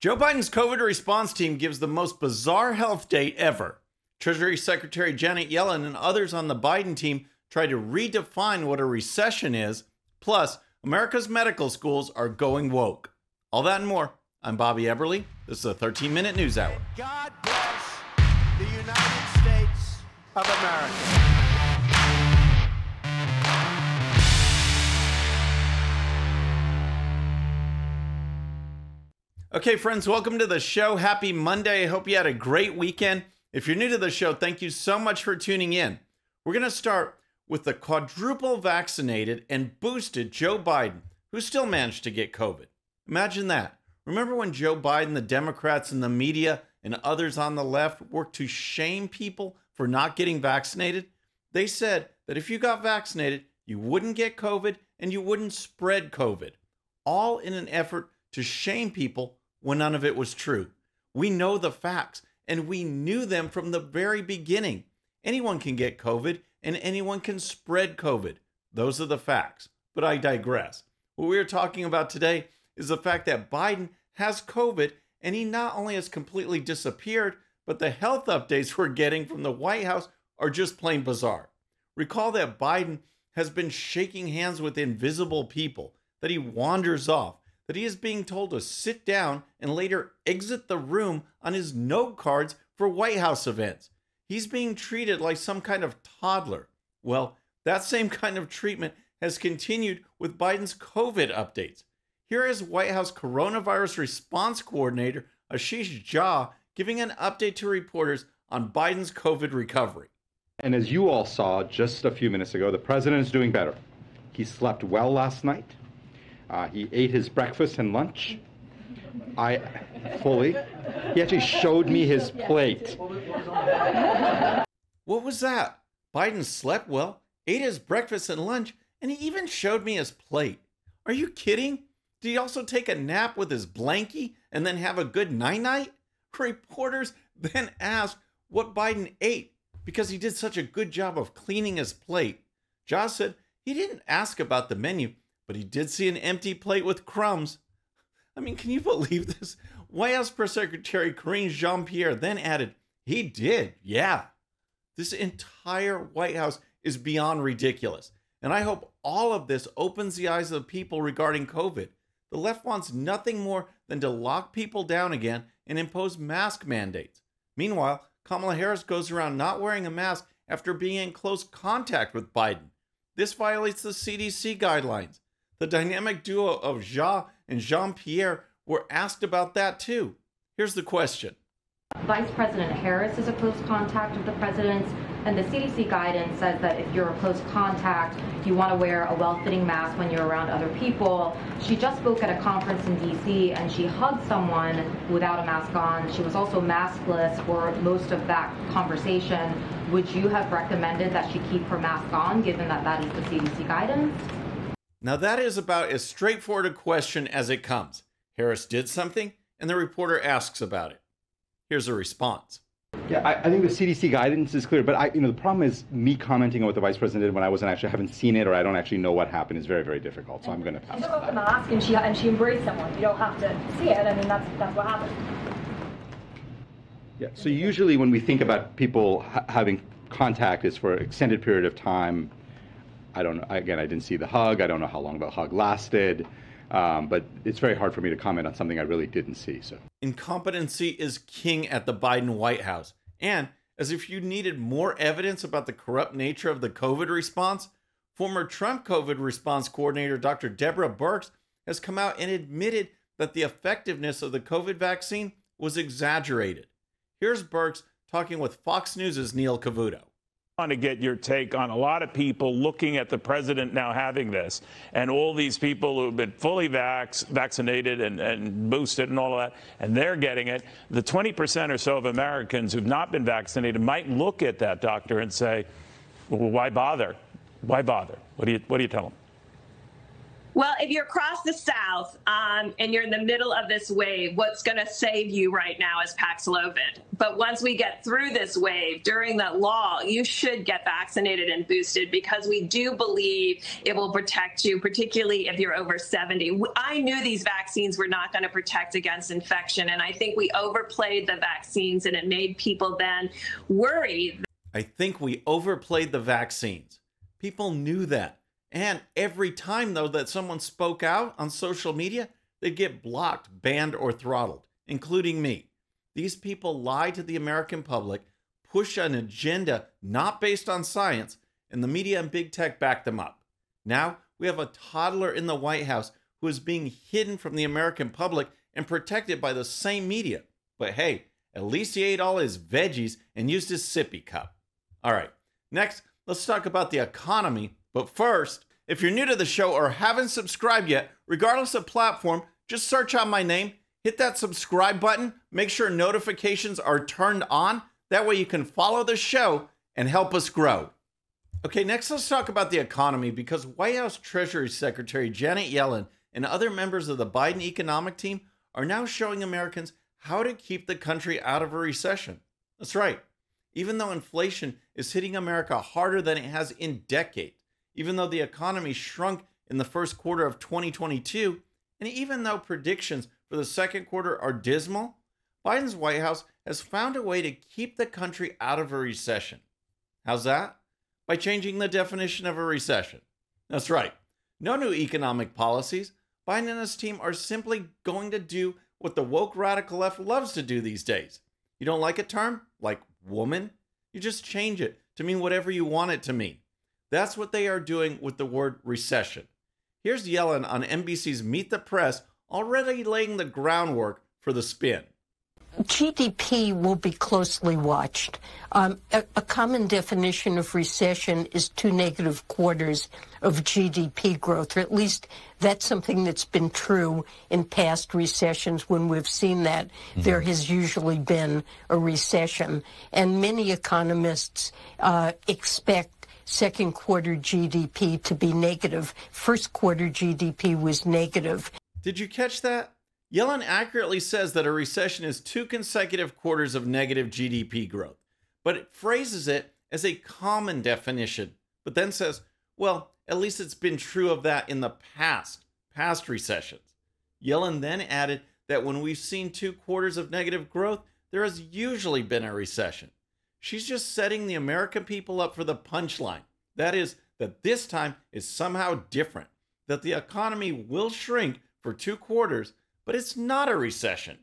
Joe Biden's COVID response team gives the most bizarre health date ever. Treasury Secretary Janet Yellen and others on the Biden team try to redefine what a recession is. Plus, America's medical schools are going woke. All that and more. I'm Bobby Eberle. This is a 13 minute news hour. God bless the United States of America. Okay, friends, welcome to the show. Happy Monday. I hope you had a great weekend. If you're new to the show, thank you so much for tuning in. We're going to start with the quadruple vaccinated and boosted Joe Biden, who still managed to get COVID. Imagine that. Remember when Joe Biden, the Democrats, and the media and others on the left worked to shame people for not getting vaccinated? They said that if you got vaccinated, you wouldn't get COVID and you wouldn't spread COVID, all in an effort to shame people when none of it was true. We know the facts and we knew them from the very beginning. Anyone can get COVID and anyone can spread COVID. Those are the facts. But I digress. What we are talking about today is the fact that Biden has COVID and he not only has completely disappeared, but the health updates we're getting from the White House are just plain bizarre. Recall that Biden has been shaking hands with invisible people, that he wanders off, that he is being told to sit down and later exit the room on his note cards for White House events. He's being treated like some kind of toddler. Well, that same kind of treatment has continued with Biden's COVID updates. Here is White House coronavirus response coordinator Ashish Jha giving an update to reporters on Biden's COVID recovery. And as you all saw just a few minutes ago, the president is doing better. He slept well last night. Uh, he ate his breakfast and lunch. I fully. He actually showed me his plate. What was that? Biden slept well, ate his breakfast and lunch, and he even showed me his plate. Are you kidding? Did he also take a nap with his blankie and then have a good night night? Reporters then asked what Biden ate because he did such a good job of cleaning his plate. Jha said he didn't ask about the menu, but he did see an empty plate with crumbs. I mean, can you believe this? White House Press Secretary Karine Jean Pierre then added, He did, yeah. This entire White House is beyond ridiculous. And I hope all of this opens the eyes of people regarding COVID. The left wants nothing more than to lock people down again and impose mask mandates. Meanwhile, Kamala Harris goes around not wearing a mask after being in close contact with Biden. This violates the CDC guidelines. The dynamic duo of Jha and Jean Pierre were asked about that too. Here's the question Vice President Harris is a close contact of the president's, and the CDC guidance says that if you're a close contact, you want to wear a well fitting mask when you're around other people. She just spoke at a conference in DC and she hugged someone without a mask on. She was also maskless for most of that conversation. Would you have recommended that she keep her mask on given that that is the CDC guidance? Now, that is about as straightforward a question as it comes. Harris did something, and the reporter asks about it. Here's a response. Yeah, I, I, think the CDC guidance is clear, but I, you know, the problem is me commenting on what the vice president did when I wasn't actually haven't seen it or I don't actually know what happened is very, very difficult. So I'm going to pass. She took off the mask and she and she embraced someone. You don't have to see it. I mean, that's that's what happened. Yeah. So usually when we think about people ha- having contact, is for an extended period of time. I don't. Again, I didn't see the hug. I don't know how long the hug lasted. Um, but it's very hard for me to comment on something I really didn't see. So incompetency is king at the Biden White House, and as if you needed more evidence about the corrupt nature of the COVID response, former Trump COVID response coordinator Dr. Deborah Birx has come out and admitted that the effectiveness of the COVID vaccine was exaggerated. Here's Birx talking with Fox News' Neil Cavuto want to get your take on a lot of people looking at the president now having this and all these people who've been fully vax, vaccinated and, and boosted and all of that, and they're getting it. The 20% or so of Americans who've not been vaccinated might look at that doctor and say, well, why bother? Why bother? What do you, what do you tell them? Well, if you're across the South um, and you're in the middle of this wave, what's going to save you right now is Paxlovid. But once we get through this wave during the law, you should get vaccinated and boosted because we do believe it will protect you, particularly if you're over 70. I knew these vaccines were not going to protect against infection, and I think we overplayed the vaccines and it made people then worry. I think we overplayed the vaccines. People knew that. And every time, though, that someone spoke out on social media, they'd get blocked, banned, or throttled, including me. These people lie to the American public, push an agenda not based on science, and the media and big tech back them up. Now we have a toddler in the White House who is being hidden from the American public and protected by the same media. But hey, at least he ate all his veggies and used his sippy cup. All right, next, let's talk about the economy but first, if you're new to the show or haven't subscribed yet, regardless of platform, just search out my name, hit that subscribe button, make sure notifications are turned on. That way you can follow the show and help us grow. Okay, next let's talk about the economy because White House Treasury Secretary Janet Yellen and other members of the Biden economic team are now showing Americans how to keep the country out of a recession. That's right. Even though inflation is hitting America harder than it has in decades, even though the economy shrunk in the first quarter of 2022, and even though predictions for the second quarter are dismal, Biden's White House has found a way to keep the country out of a recession. How's that? By changing the definition of a recession. That's right. No new economic policies. Biden and his team are simply going to do what the woke radical left loves to do these days. You don't like a term, like woman? You just change it to mean whatever you want it to mean. That's what they are doing with the word recession. Here's Yellen on NBC's Meet the Press already laying the groundwork for the spin. GDP will be closely watched. Um, a, a, common definition of recession is two negative quarters of GDP growth, or at least that's something that's been true in past recessions. When we've seen that, mm-hmm. there has usually been a recession. And many economists uh, expect second quarter GDP to be negative. First quarter GDP was negative. Did you catch that? Yellen accurately says that a recession is two consecutive quarters of negative GDP growth, but it phrases it as a common definition, but then says, well, at least it's been true of that in the past, past recessions. Yellen then added that when we've seen two quarters of negative growth, there has usually been a recession. She's just setting the American people up for the punchline. That is, that this time is somehow different, that the economy will shrink for two quarters, but it's not a recession.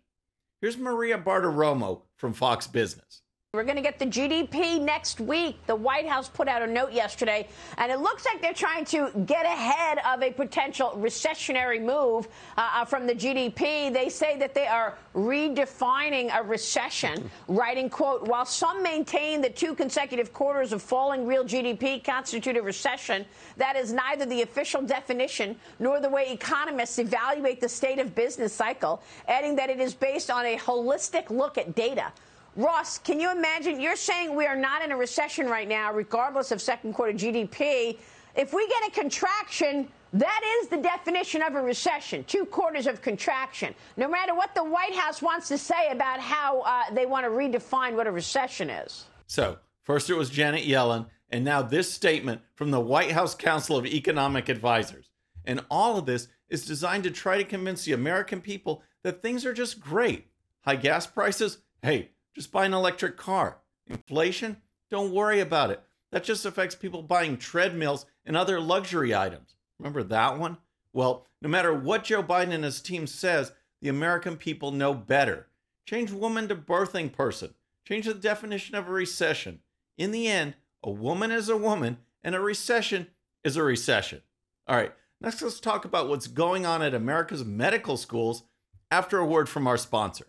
Here's Maria Bartiromo from Fox Business. We're going to get the GDP next week. The White House put out a note yesterday, and it looks like they're trying to get ahead of a potential recessionary move uh, uh from the GDP. They say that they are redefining a recession, writing, quote, while some maintain that two consecutive quarters of falling real GDP constitute a recession, that is neither the official definition nor the way economists evaluate the state of business cycle, adding that it is based on a holistic look at data. Ross, can you imagine? You're saying we are not in a recession right now, regardless of second quarter GDP. If we get a contraction, that is the definition of a recession two quarters of contraction. No matter what the White House wants to say about how uh, they want to redefine what a recession is. So, first it was Janet Yellen, and now this statement from the White House Council of Economic Advisors. And all of this is designed to try to convince the American people that things are just great. High gas prices? Hey, just buy an electric car. Inflation? Don't worry about it. That just affects people buying treadmills and other luxury items. Remember that one? Well, no matter what Joe Biden and his team says, the American people know better. Change woman to birthing person. Change the definition of a recession. In the end, a woman is a woman and a recession is a recession. All right, next let's talk about what's going on at America's medical schools after a word from our sponsor.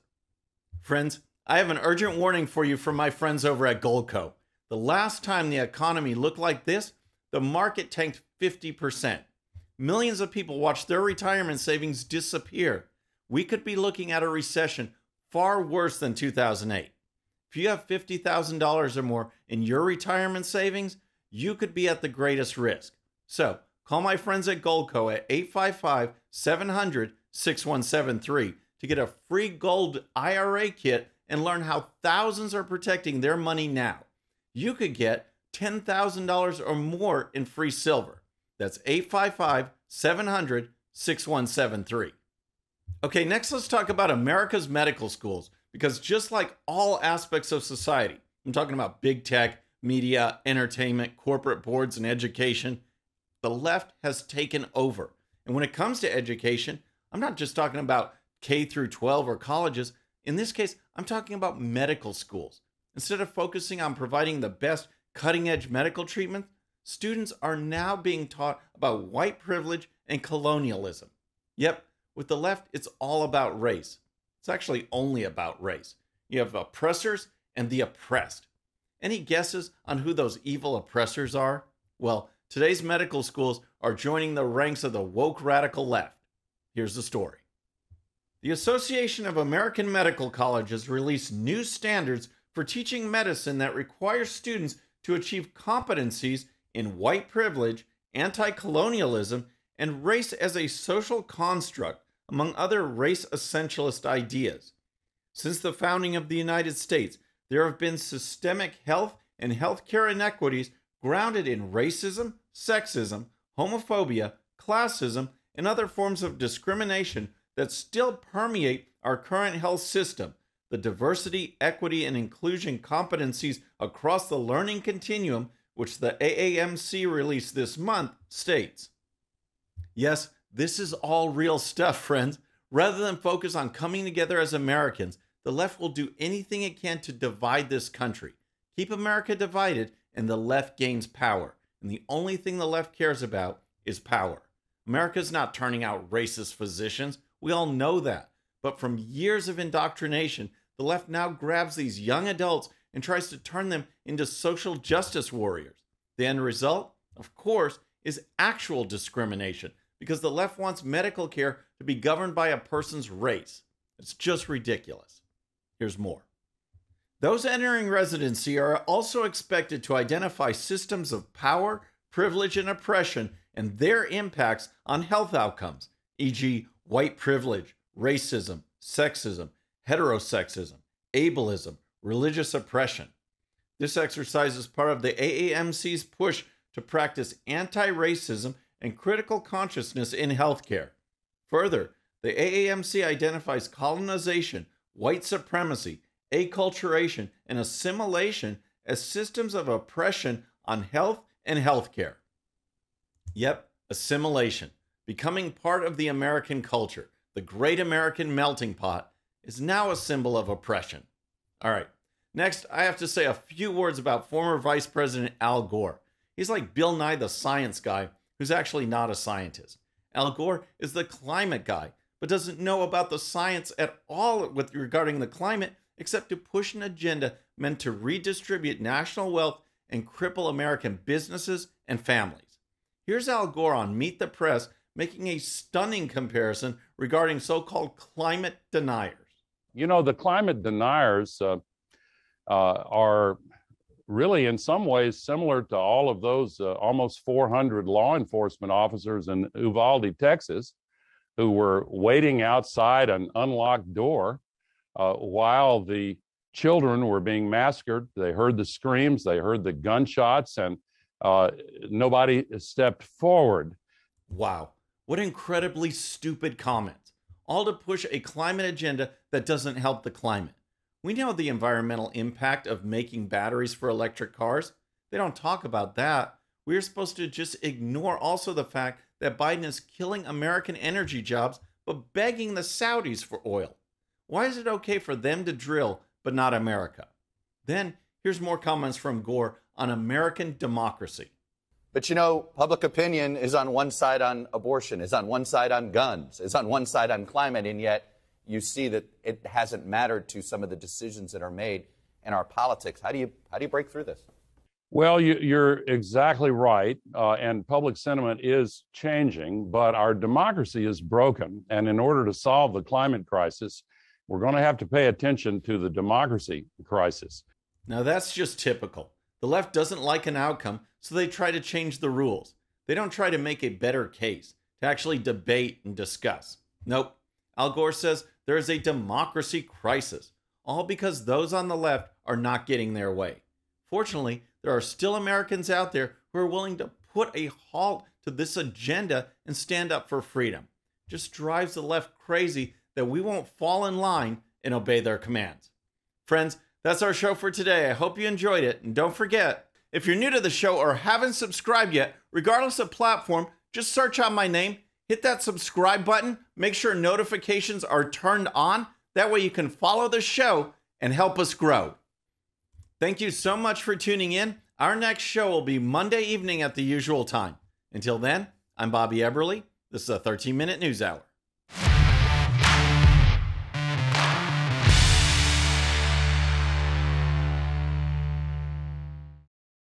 Friends, I have an urgent warning for you from my friends over at Goldco. The last time the economy looked like this, the market tanked 50%. Millions of people watched their retirement savings disappear. We could be looking at a recession far worse than 2008. If you have $50,000 or more in your retirement savings, you could be at the greatest risk. So, call my friends at Goldco at 855 700 6173 to get a free gold IRA kit and learn how thousands are protecting their money now. You could get $10,000 or more in free silver. That's 855 700 6173. Okay, next let's talk about America's medical schools because just like all aspects of society, I'm talking about big tech, media, entertainment, corporate boards, and education, the left has taken over. And when it comes to education, I'm not just talking about K through 12 or colleges. In this case, I'm talking about medical schools. Instead of focusing on providing the best cutting edge medical treatment, students are now being taught about white privilege and colonialism. Yep, with the left, it's all about race. It's actually only about race. You have oppressors and the oppressed. Any guesses on who those evil oppressors are? Well, today's medical schools are joining the ranks of the woke radical left. Here's the story. The Association of American Medical Colleges released new standards for teaching medicine that require students to achieve competencies in white privilege, anti colonialism, and race as a social construct, among other race essentialist ideas. Since the founding of the United States, there have been systemic health and healthcare inequities grounded in racism, sexism, homophobia, classism, and other forms of discrimination that still permeate our current health system. The diversity, equity, and inclusion competencies across the learning continuum, which the AAMC released this month, states. Yes, this is all real stuff, friends. Rather than focus on coming together as Americans, the left will do anything it can to divide this country. Keep America divided, and the left gains power. And the only thing the left cares about is power. America's not turning out racist physicians. We all know that. But from years of indoctrination, the left now grabs these young adults and tries to turn them into social justice warriors. The end result, of course, is actual discrimination because the left wants medical care to be governed by a person's race. It's just ridiculous. Here's more. Those entering residency are also expected to identify systems of power, privilege, and oppression and their impacts on health outcomes, e.g., white privilege, racism, sexism, heterosexism, ableism, religious oppression. This exercise is part of the AAMC's push to practice anti racism and critical consciousness in healthcare. Further, the AAMC identifies colonization, white supremacy, acculturation, and assimilation as systems of oppression on health and healthcare. Yep, assimilation, becoming part of the American culture, the great American melting pot, is now a symbol of oppression. All right, next, I have to say a few words about former Vice President Al Gore. He's like Bill Nye the science guy, who's actually not a scientist. Al Gore is the climate guy, but doesn't know about the science at all with regarding the climate except to push an agenda meant to redistribute national wealth and cripple American businesses and families. Here's Al Gore on Meet the Press making a stunning comparison regarding so called climate deniers. You know, the climate deniers uh, uh, are really, in some ways, similar to all of those uh, almost 400 law enforcement officers in Uvalde, Texas, who were waiting outside an unlocked door uh, while the children were being massacred. They heard the screams, they heard the gunshots, and uh, nobody stepped forward. Wow. What incredibly stupid comments. All to push a climate agenda that doesn't help the climate. We know the environmental impact of making batteries for electric cars. They don't talk about that. We're supposed to just ignore also the fact that Biden is killing American energy jobs but begging the Saudis for oil. Why is it okay for them to drill but not America? Then here's more comments from Gore on American democracy. But you know, public opinion is on one side on abortion, is on one side on guns, is on one side on climate, and yet you see that it hasn't mattered to some of the decisions that are made in our politics. How do you how do you break through this? Well, you, are exactly right, uh, and public sentiment is changing, but our democracy is broken. And in order to solve the climate crisis, we're going to have to pay attention to the democracy crisis. Now, that's just typical. The left doesn't like an outcome, so they try to change the rules. They don't try to make a better case, to actually debate and discuss. Nope. Al Gore says there is a democracy crisis, all because those on the left are not getting their way. Fortunately, there are still Americans out there who are willing to put a halt to this agenda and stand up for freedom. Just drives the left crazy that we won't fall in line and obey their commands. Friends, that's our show for today. I hope you enjoyed it. And don't forget, if you're new to the show or haven't subscribed yet, regardless of platform, just search out my name, hit that subscribe button, make sure notifications are turned on. That way you can follow the show and help us grow. Thank you so much for tuning in. Our next show will be Monday evening at the usual time. Until then, I'm Bobby Eberle. This is a 13 minute news hour.